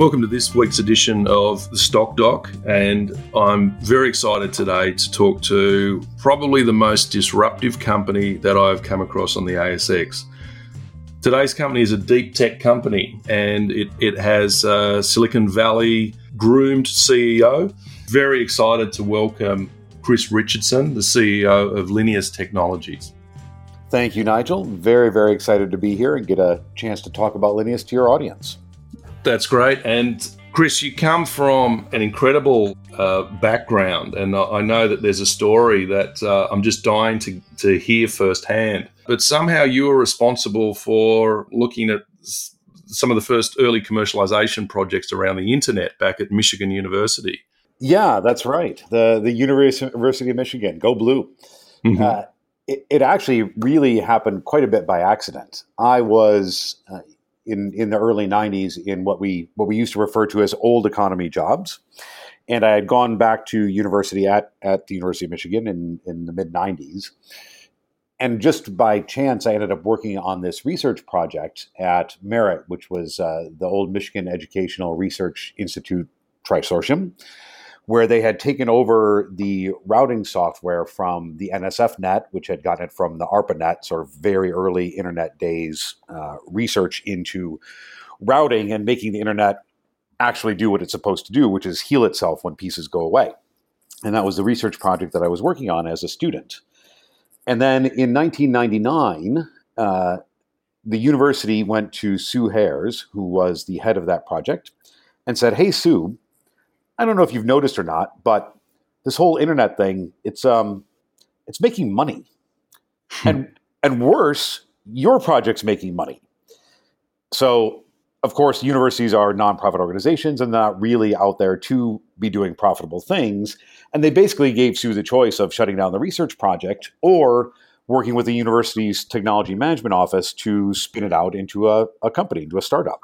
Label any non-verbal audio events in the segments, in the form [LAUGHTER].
Welcome to this week's edition of the Stock Doc, and I'm very excited today to talk to probably the most disruptive company that I've come across on the ASX. Today's company is a deep tech company, and it, it has a Silicon Valley groomed CEO. Very excited to welcome Chris Richardson, the CEO of Linius Technologies. Thank you, Nigel. Very, very excited to be here and get a chance to talk about Linius to your audience. That's great. And Chris, you come from an incredible uh, background, and I know that there's a story that uh, I'm just dying to, to hear firsthand. But somehow you were responsible for looking at some of the first early commercialization projects around the internet back at Michigan University. Yeah, that's right. The the University of Michigan, go blue. Mm-hmm. Uh, it, it, actually really happened quite a bit by accident. I was uh, in in the early 90s in what we what we used to refer to as old economy jobs. And I had gone back to university at at the University of Michigan in in the mid 90s and just by chance I ended up working on this research project at MERIT which was uh, the old Michigan Educational Research Institute Trisortium where they had taken over the routing software from the NSFNet, which had gotten it from the ARPANET, sort of very early internet days uh, research into routing and making the internet actually do what it's supposed to do, which is heal itself when pieces go away. And that was the research project that I was working on as a student. And then in 1999, uh, the university went to Sue Hares, who was the head of that project, and said, Hey, Sue, I don't know if you've noticed or not, but this whole internet thing, it's um it's making money. Hmm. and and worse, your project's making money. So of course, universities are nonprofit organizations and not really out there to be doing profitable things. And they basically gave Sue the choice of shutting down the research project or working with the university's technology management office to spin it out into a, a company, into a startup.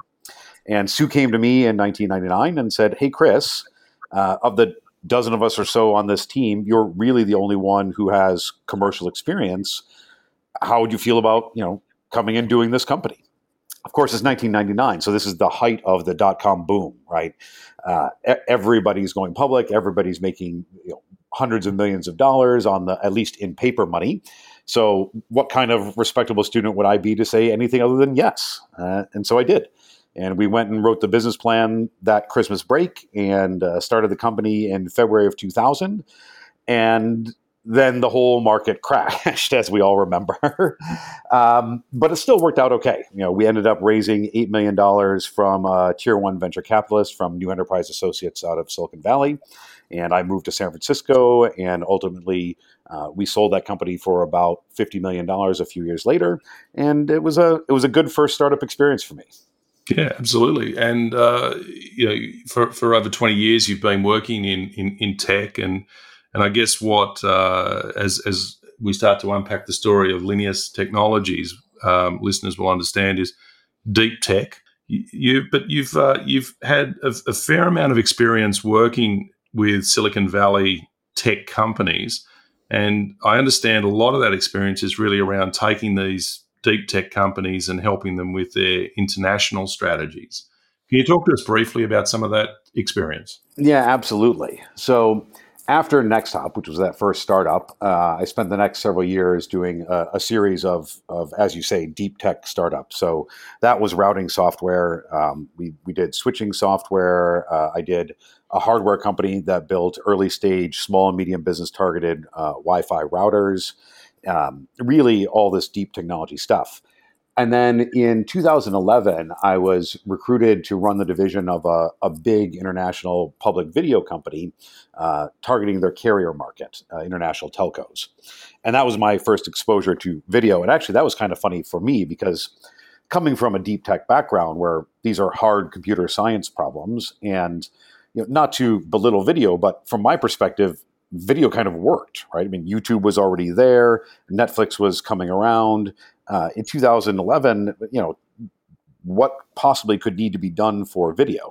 And Sue came to me in 1999 and said, Hey, Chris, uh, of the dozen of us or so on this team, you're really the only one who has commercial experience. How would you feel about you know coming and doing this company? Of course, it's 1999, so this is the height of the dot com boom, right? Uh, everybody's going public. Everybody's making you know, hundreds of millions of dollars on the at least in paper money. So, what kind of respectable student would I be to say anything other than yes? Uh, and so I did. And we went and wrote the business plan that Christmas break and uh, started the company in February of 2000. And then the whole market [LAUGHS] crashed, as we all remember. [LAUGHS] um, but it still worked out okay. You know, we ended up raising $8 million from a tier one venture capitalist from New Enterprise Associates out of Silicon Valley. And I moved to San Francisco, and ultimately uh, we sold that company for about $50 million a few years later. And it was a, it was a good first startup experience for me. Yeah, absolutely. And uh, you know, for for over twenty years, you've been working in in, in tech, and and I guess what uh, as as we start to unpack the story of Linius Technologies, um, listeners will understand is deep tech. You, you but you've uh, you've had a, a fair amount of experience working with Silicon Valley tech companies, and I understand a lot of that experience is really around taking these deep tech companies and helping them with their international strategies. Can you talk to us briefly about some of that experience? Yeah, absolutely. So, after Nexthop, which was that first startup, uh, I spent the next several years doing a, a, series of, of, as you say, deep tech startups. So that was routing software. Um, we, we did switching software. Uh, I did a hardware company that built early stage, small and medium business targeted uh, Wi Fi routers um, really all this deep technology stuff. And then in 2011, I was recruited to run the division of a, a big international public video company uh, targeting their carrier market, uh, international telcos. And that was my first exposure to video. And actually, that was kind of funny for me because coming from a deep tech background where these are hard computer science problems and you know, not to belittle video, but from my perspective, video kind of worked, right? I mean, YouTube was already there, Netflix was coming around. Uh, in 2011, you know, what possibly could need to be done for video?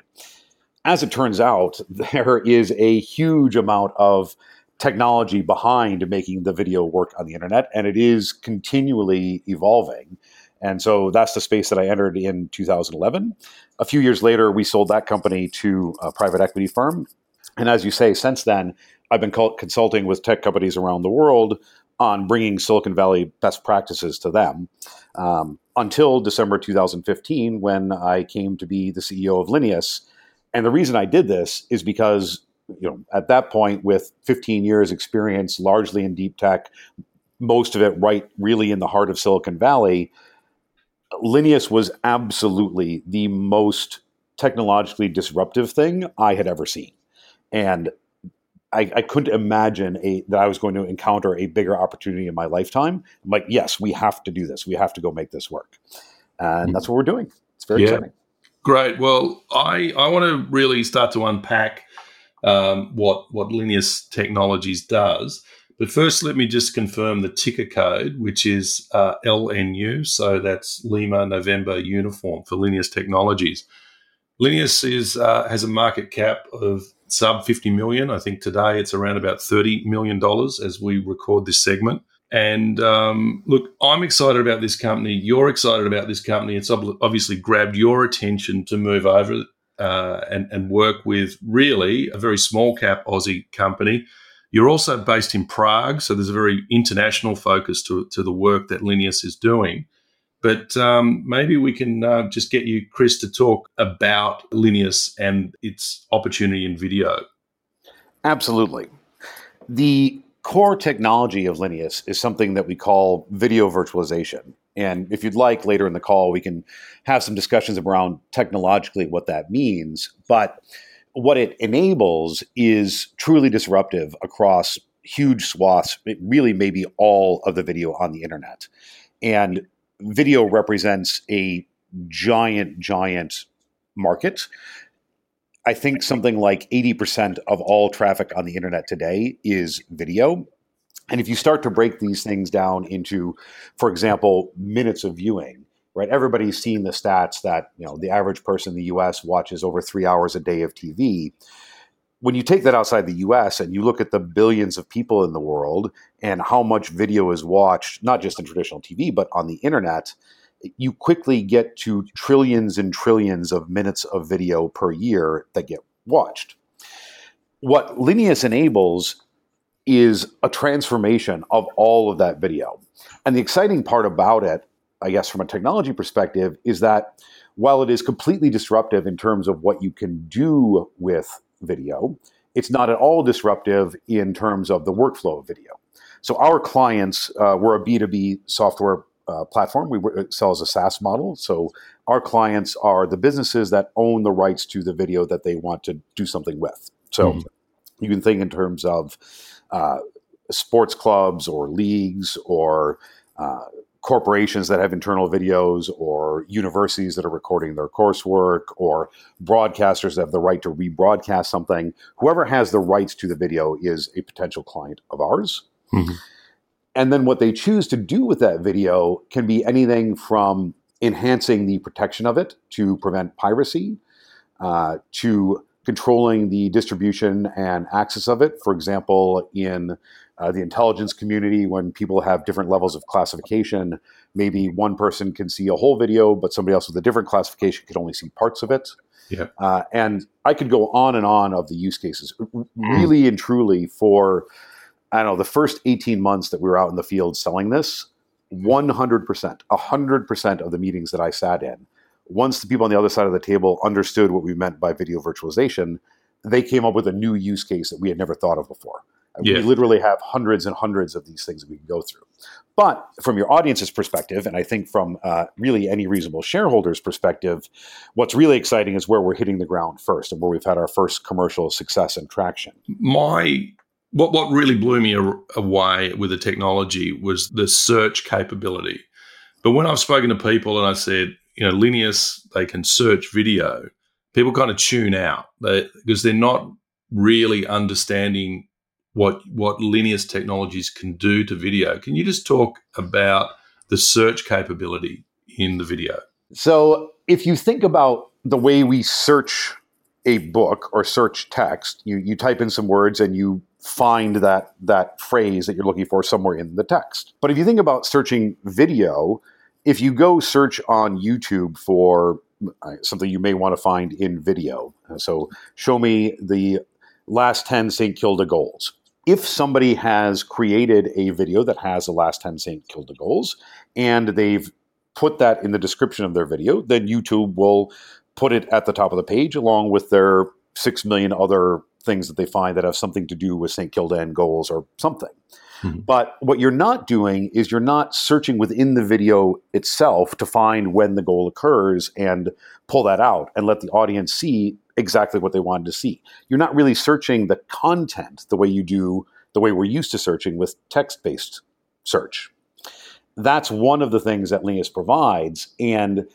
As it turns out, [LAUGHS] there is a huge amount of technology behind making the video work on the internet, and it is continually evolving. And so that's the space that I entered in 2011. A few years later, we sold that company to a private equity firm. And as you say, since then, I've been consulting with tech companies around the world on bringing Silicon Valley best practices to them um, until December 2015 when I came to be the CEO of Linius. And the reason I did this is because you know at that point with 15 years experience largely in deep tech most of it right really in the heart of Silicon Valley Linius was absolutely the most technologically disruptive thing I had ever seen. And I, I, couldn't imagine a, that I was going to encounter a bigger opportunity in my lifetime. I'm like, yes, we have to do this. We have to go make this work, and that's what we're doing. It's very yeah. exciting. Great. Well, I I want to really start to unpack um, what what Linius Technologies does. But first, let me just confirm the ticker code, which is uh, LNU. So that's Lima November Uniform for Linius Technologies. Linius is uh, has a market cap of sub 50 million. I think today it's around about 30 million dollars as we record this segment. And um, look, I'm excited about this company. You're excited about this company. It's obviously grabbed your attention to move over uh, and, and work with really a very small cap Aussie company. You're also based in Prague, so there's a very international focus to, to the work that Linius is doing. But um, maybe we can uh, just get you, Chris, to talk about Linius and its opportunity in video. Absolutely. The core technology of Linius is something that we call video virtualization. And if you'd like, later in the call, we can have some discussions around technologically what that means. But what it enables is truly disruptive across huge swaths, really, maybe all of the video on the internet. And video represents a giant, giant market. I think something like 80% of all traffic on the internet today is video. And if you start to break these things down into, for example, minutes of viewing, right? Everybody's seen the stats that, you know, the average person in the US watches over three hours a day of TV when you take that outside the US and you look at the billions of people in the world and how much video is watched, not just in traditional TV, but on the internet, you quickly get to trillions and trillions of minutes of video per year that get watched. What Linius enables is a transformation of all of that video. And the exciting part about it, I guess, from a technology perspective, is that while it is completely disruptive in terms of what you can do with video. It's not at all disruptive in terms of the workflow of video. So our clients, uh, we're a B2B software uh, platform. We sell as a SaaS model. So our clients are the businesses that own the rights to the video that they want to do something with. So mm-hmm. you can think in terms of uh, sports clubs or leagues or uh, corporations that have internal videos or universities that are recording their coursework or broadcasters that have the right to rebroadcast something. Whoever has the rights to the video is a potential client of ours. Mm-hmm. And then what they choose to do with that video can be anything from enhancing the protection of it to prevent piracy, uh, to controlling the distribution and access of it. For example, in uh, the intelligence community, when people have different levels of classification, maybe one person can see a whole video, but somebody else with a different classification can only see parts of it. Yeah. Uh, and I could go on and on of the use cases. Really and truly, for I don't know, the first 18 months that we were out in the field selling this, 100%, 100% of the meetings that I sat in, once the people on the other side of the table understood what we meant by video virtualization, they came up with a new use case that we had never thought of before. Yeah. We literally have hundreds and hundreds of these things that we can go through. But from your audience's perspective, and I think from uh, really any reasonable shareholder's perspective, what's really exciting is where we're hitting the ground first and where we've had our first commercial success and traction. My what what really blew me away with the technology was the search capability. But when I've spoken to people and I said, you know, Linius, they can search video, people kind of tune out because they're not really understanding what what Linius technologies can do to video. Can you just talk about the search capability in the video? So, if you think about the way we search a book or search text, you you type in some words and you find that that phrase that you're looking for somewhere in the text. But if you think about searching video, if you go search on YouTube for uh, something you may want to find in video, uh, so show me the last 10 St. Kilda goals. If somebody has created a video that has the last 10 St. Kilda goals and they've put that in the description of their video, then YouTube will put it at the top of the page along with their 6 million other things that they find that have something to do with St. Kilda and goals or something. Mm-hmm. But what you're not doing is you're not searching within the video itself to find when the goal occurs and pull that out and let the audience see exactly what they wanted to see. You're not really searching the content the way you do the way we're used to searching with text based search. That's one of the things that Linius provides. And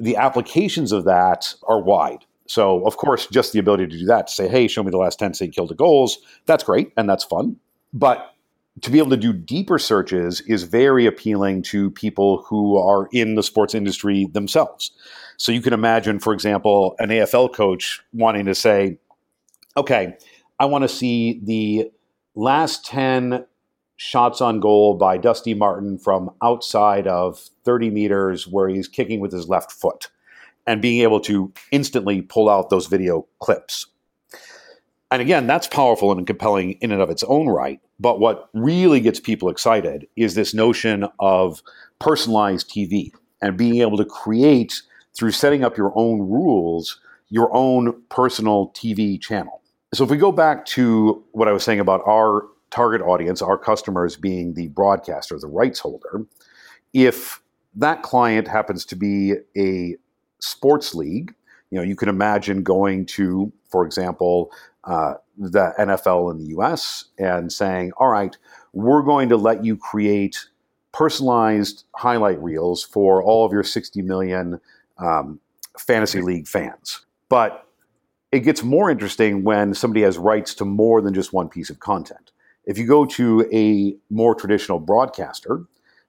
the applications of that are wide. So, of course, just the ability to do that, to say, hey, show me the last 10 St. Kilda goals, that's great and that's fun. But to be able to do deeper searches is very appealing to people who are in the sports industry themselves. So you can imagine, for example, an AFL coach wanting to say, okay, I want to see the last 10 shots on goal by Dusty Martin from outside of 30 meters where he's kicking with his left foot and being able to instantly pull out those video clips. And again, that's powerful and compelling in and of its own right. But what really gets people excited is this notion of personalized TV and being able to create, through setting up your own rules, your own personal TV channel. So if we go back to what I was saying about our target audience, our customers being the broadcaster, the rights holder, if that client happens to be a sports league, you know, you can imagine going to, for example, uh, the NFL in the US and saying, all right, we're going to let you create personalized highlight reels for all of your 60 million um, fantasy league fans. But it gets more interesting when somebody has rights to more than just one piece of content. If you go to a more traditional broadcaster,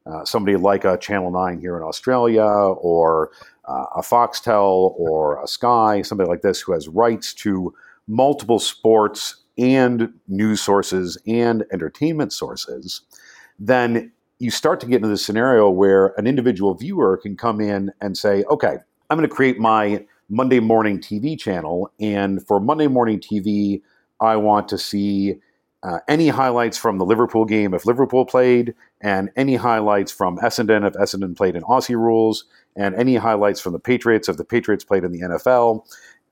uh, somebody like a Channel 9 here in Australia, or uh, a Foxtel, or a Sky, somebody like this who has rights to multiple sports and news sources and entertainment sources, then you start to get into the scenario where an individual viewer can come in and say, okay, I'm going to create my Monday morning TV channel. And for Monday morning TV, I want to see uh, any highlights from the Liverpool game if Liverpool played, and any highlights from Essendon if Essendon played in Aussie rules, and any highlights from the Patriots if the Patriots played in the NFL.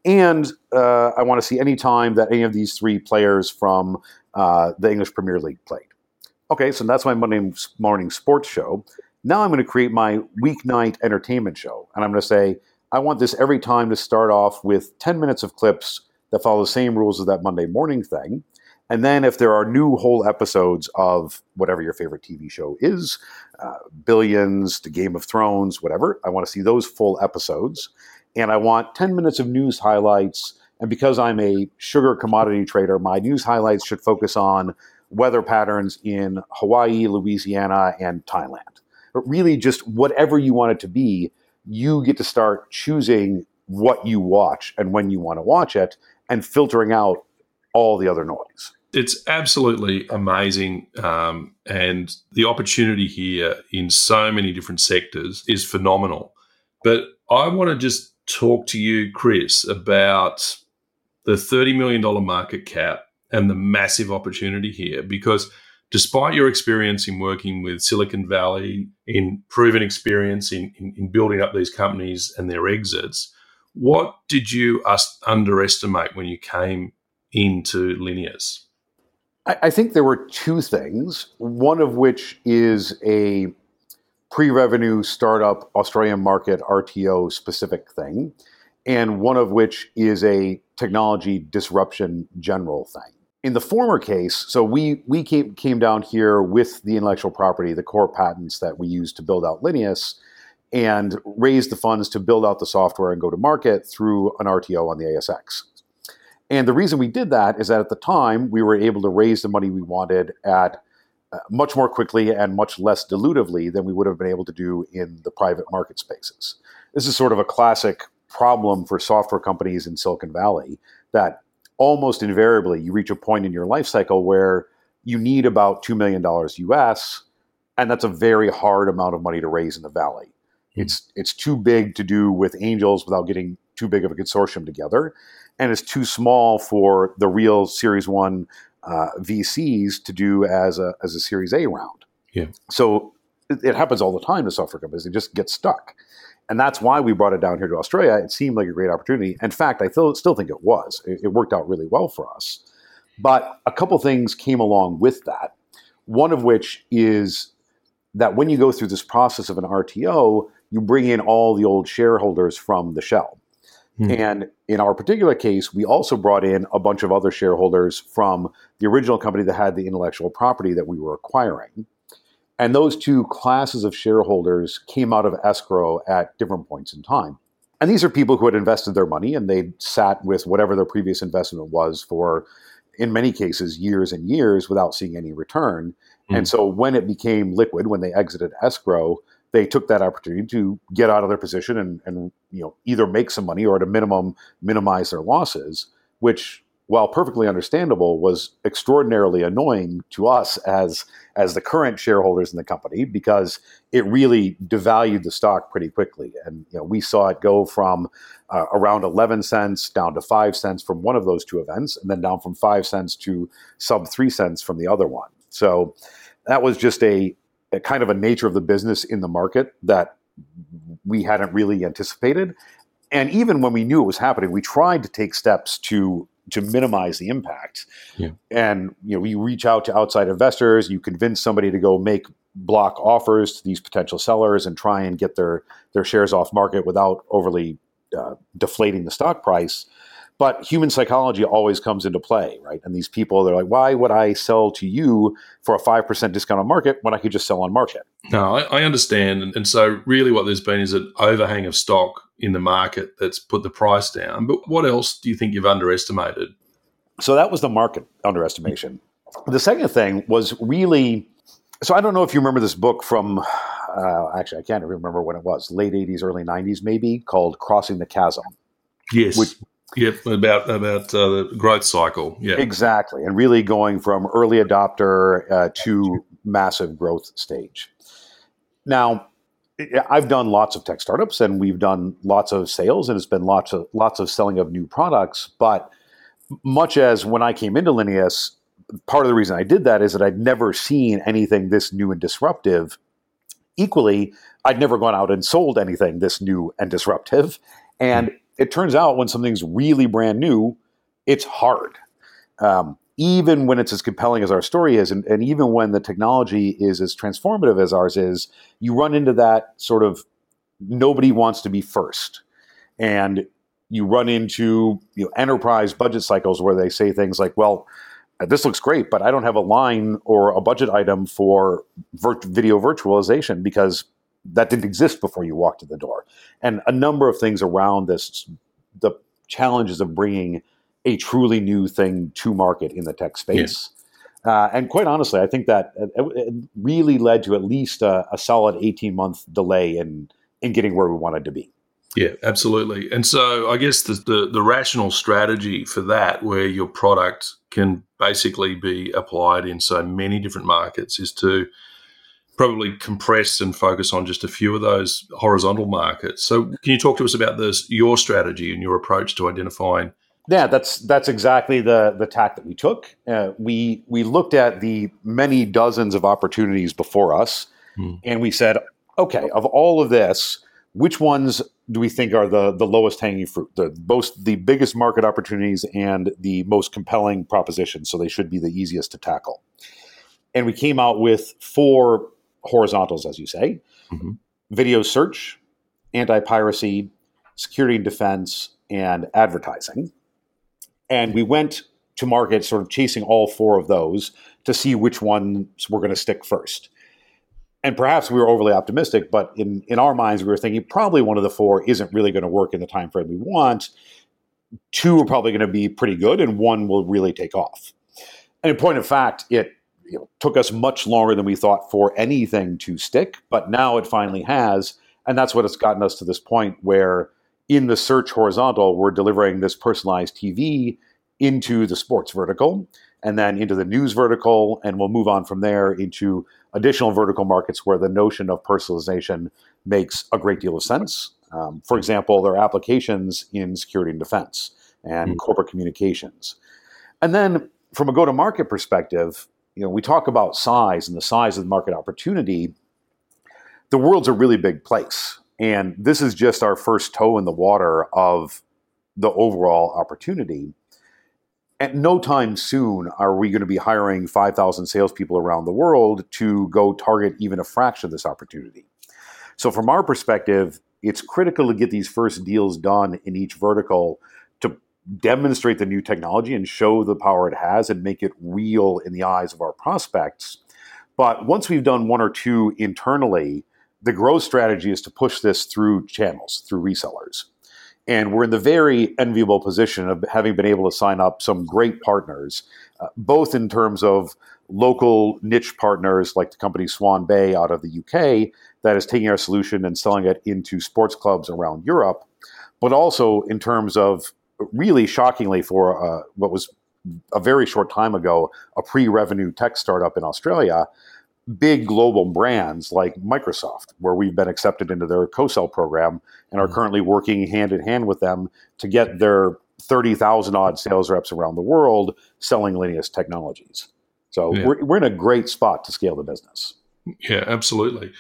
And uh, I want to see any time that any of these three players from uh, the English Premier League played. Okay, so that's my Monday morning sports show. Now I'm going to create my weeknight entertainment show. And I'm going to say, I want this every time to start off with 10 minutes of clips that follow the same rules as that Monday morning thing. And then if there are new whole episodes of whatever your favorite TV show is, uh, Billions, The Game of Thrones, whatever, I want to see those full episodes. And I want 10 minutes of news highlights. And because I'm a sugar commodity trader, my news highlights should focus on weather patterns in Hawaii, Louisiana, and Thailand. But really, just whatever you want it to be, you get to start choosing what you watch and when you want to watch it and filtering out all the other noise. It's absolutely amazing. Um, and the opportunity here in so many different sectors is phenomenal. But I want to just talk to you, Chris, about the $30 million market cap and the massive opportunity here because despite your experience in working with Silicon Valley, in proven experience in, in, in building up these companies and their exits, what did you underestimate when you came into Linius? I, I think there were two things. One of which is a pre-revenue startup Australian market RTO specific thing, and one of which is a technology disruption general thing. In the former case, so we we came, came down here with the intellectual property, the core patents that we used to build out Linius, and raise the funds to build out the software and go to market through an RTO on the ASX. And the reason we did that is that at the time we were able to raise the money we wanted at much more quickly and much less dilutively than we would have been able to do in the private market spaces. This is sort of a classic problem for software companies in Silicon Valley that almost invariably you reach a point in your life cycle where you need about $2 million US, and that's a very hard amount of money to raise in the Valley. Mm-hmm. It's, it's too big to do with angels without getting too big of a consortium together and it's too small for the real Series One uh, VCs to do as a as a Series A round. Yeah. So it, it, happens all the time to software companies; they just get stuck, and that's why we brought it down here to Australia. It seemed like a great opportunity. In fact, I still still think it was. It, it worked out really well for us. But a couple things came along with that. One of which is that when you go through this process of an RTO, you bring in all the old shareholders from the shell. Hmm. And in our particular case, we also brought in a bunch of other shareholders from the original company that had the intellectual property that we were acquiring. And those two classes of shareholders came out of escrow at different points in time. And these are people who had invested their money and they sat with whatever their previous investment was for, in many cases, years and years without seeing any return. Mm. And so when it became liquid, when they exited escrow, they took that opportunity to get out of their position and, and you know either make some money or at a minimum minimize their losses, which while perfectly understandable was extraordinarily annoying to us as as the current shareholders in the company because it really devalued the stock pretty quickly. And you know we saw it go from uh, around 11 cents down to 5 cents from one of those two events and then down from 5 cents to sub 3 cents from the other one. So that was just a a kind of a nature of the business in the market that we hadn't really anticipated. And even when we knew it was happening, we tried to take steps to to minimize the impact. Yeah. And you know, you reach out to outside investors, you convince somebody to go make block offers to these potential sellers and try and get their their shares off market without overly uh, deflating the stock price. But human psychology always comes into play, right? And these people, they're like, why would I sell to you for a 5% discount on market when I could just sell on market? No, I, I understand. And, and so, really, what there's been is an overhang of stock in the market that's put the price down. But what else do you think you've underestimated? So, that was the market underestimation. The second thing was really so I don't know if you remember this book from, uh, actually, I can't remember when it was, late 80s, early 90s, maybe, called Crossing the Chasm. Yes. Which, Yep, about about uh, the growth cycle. Yeah, exactly, and really going from early adopter uh, to massive growth stage. Now, I've done lots of tech startups, and we've done lots of sales, and it's been lots of lots of selling of new products. But much as when I came into Linius, part of the reason I did that is that I'd never seen anything this new and disruptive. Equally, I'd never gone out and sold anything this new and disruptive, and it turns out when something's really brand new, it's hard. Um, even when it's as compelling as our story is, and, and, even when the technology is as transformative as ours is, you run into that sort of nobody wants to be first. And you run into you know, enterprise budget cycles where they say things like, well, this looks great, but I don't have a line or a budget item for video virtualization because that didn't exist before you walked in the door. And a number of things around this, the challenges of bringing a truly new thing to market in the tech space. Yeah. Uh, and quite honestly, I think that it, it really led to at least a, a solid 18 month delay in, in getting where we wanted to be. Yeah, absolutely. And so I guess the, the, the, rational strategy for that, where your product can basically be applied in so many different markets, is to probably compress and focus on just a few of those horizontal markets. So, can you talk to us about this, your strategy and your approach to identifying? Yeah, that's that's exactly the the tack that we took. Uh, we we looked at the many dozens of opportunities before us, hmm. and we said, okay, of all of this, which ones do we think are the the lowest hanging fruit, the most the biggest market opportunities, and the most compelling propositions? So they should be the easiest to tackle. And we came out with four horizontals, as you say, mm-hmm. video search, anti piracy, security and defense, and advertising. And we went to market sort of chasing all four of those to see which ones we're going to stick first. and perhaps we were overly optimistic, but in, in our minds, we were thinking probably one of the four isn't really going to work in the time frame we want. Two are probably going to be pretty good, and one will really take off. And in point of fact, it you know, took us much longer than we thought for anything to stick, but now it finally has. And that's what has gotten us to this point where in the search horizontal, we're delivering this personalized TV into the sports vertical and then into the news vertical. And we'll move on from there into additional vertical markets where the notion of personalization makes a great deal of sense. Um, for example, there are applications in security and defense and mm-hmm. corporate communications. And then from a go to market perspective, you know, we talk about size and the size of the market opportunity. The world's a really big place. And this is just our first toe in the water of the overall opportunity. At no time soon are we going to be hiring 5,000 salespeople around the world to go target even a fraction of this opportunity. So, from our perspective, it's critical to get these first deals done in each vertical demonstrate the new technology and show the power it has and make it real in the eyes of our prospects. But once we've done one or two internally, the growth strategy is to push this through channels, through resellers. And we're in the very enviable position of having been able to sign up some great partners, uh, both in terms of local niche partners like the company Swan Bay out of the UK that is taking our solution and selling it into sports clubs around Europe, but also in terms of really shockingly for uh, what was a very short time ago a pre-revenue tech startup in Australia big global brands like Microsoft, where we've been accepted into their co-sell program and are mm-hmm. currently working hand in hand with them to get their 30,000 odd sales reps around the world selling Linius technologies. So yeah. we're, we're in a great spot to scale the business. Yeah, absolutely.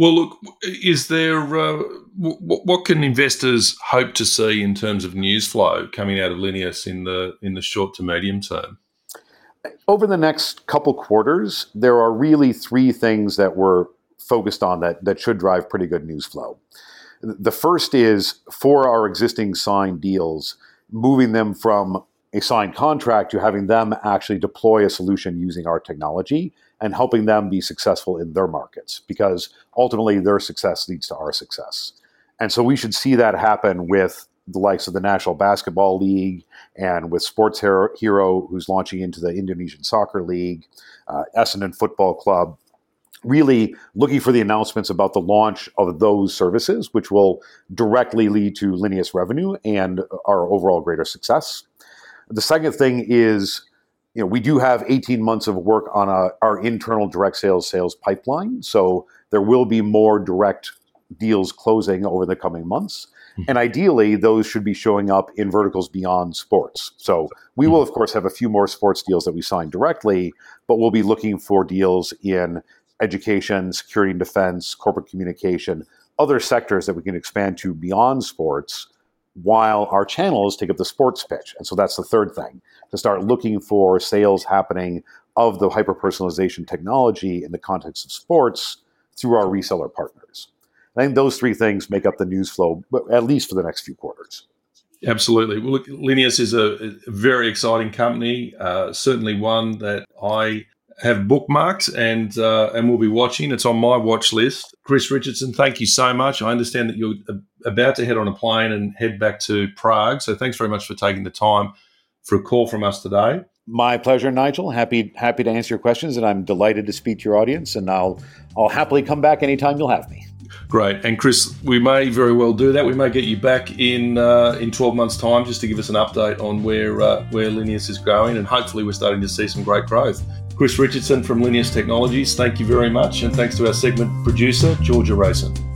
Well, look, is there uh, w- what can investors hope to see in terms of news flow coming out of Linius in the in the short to medium term? over the next couple quarters, there are really three things that we're focused on that, that should drive pretty good news flow. The first is for our existing signed deals, moving them from a signed contract to having them actually deploy a solution using our technology and helping them be successful in their markets because ultimately their success leads to our success. And so we should see that happen with the likes of the National Basketball League and with Sports Hero, who's launching into the Indonesian Soccer League, uh, Essendon Football Club, really looking for the announcements about the launch of those services, which will directly lead to Linius revenue and our overall greater success. The second thing is, you know, we do have 18 months of work on a, our internal direct sales sales pipeline, so there will be more direct deals closing over the coming months. Mm-hmm. And ideally, those should be showing up in verticals beyond sports. So we will, mm-hmm. of course, have a few more sports deals that we sign directly, but we'll be looking for deals in education, security and defense, corporate communication, other sectors that we can expand to beyond sports while our channels take up the sports pitch. And so that's the third thing to start looking for sales happening of the hyper personalization technology in the context of sports through our reseller partners. I think those three things make up the news flow, at least for the next few quarters. Absolutely. Well, look, Linius is a, a very exciting company, uh, certainly one that I have bookmarked and uh, and will be watching. It's on my watch list. Chris Richardson, thank you so much. I understand that you're about to head on a plane and head back to Prague. So thanks very much for taking the time for a call from us today. My pleasure, Nigel. Happy happy to answer your questions, and I'm delighted to speak to your audience. And I'll I'll happily come back anytime you'll have me. Great. And Chris, we may very well do that. We may get you back in uh, in 12 months' time just to give us an update on where uh, where Linius is growing, and hopefully we're starting to see some great growth. Chris Richardson from Linius Technologies, thank you very much, and thanks to our segment producer Georgia Rayson.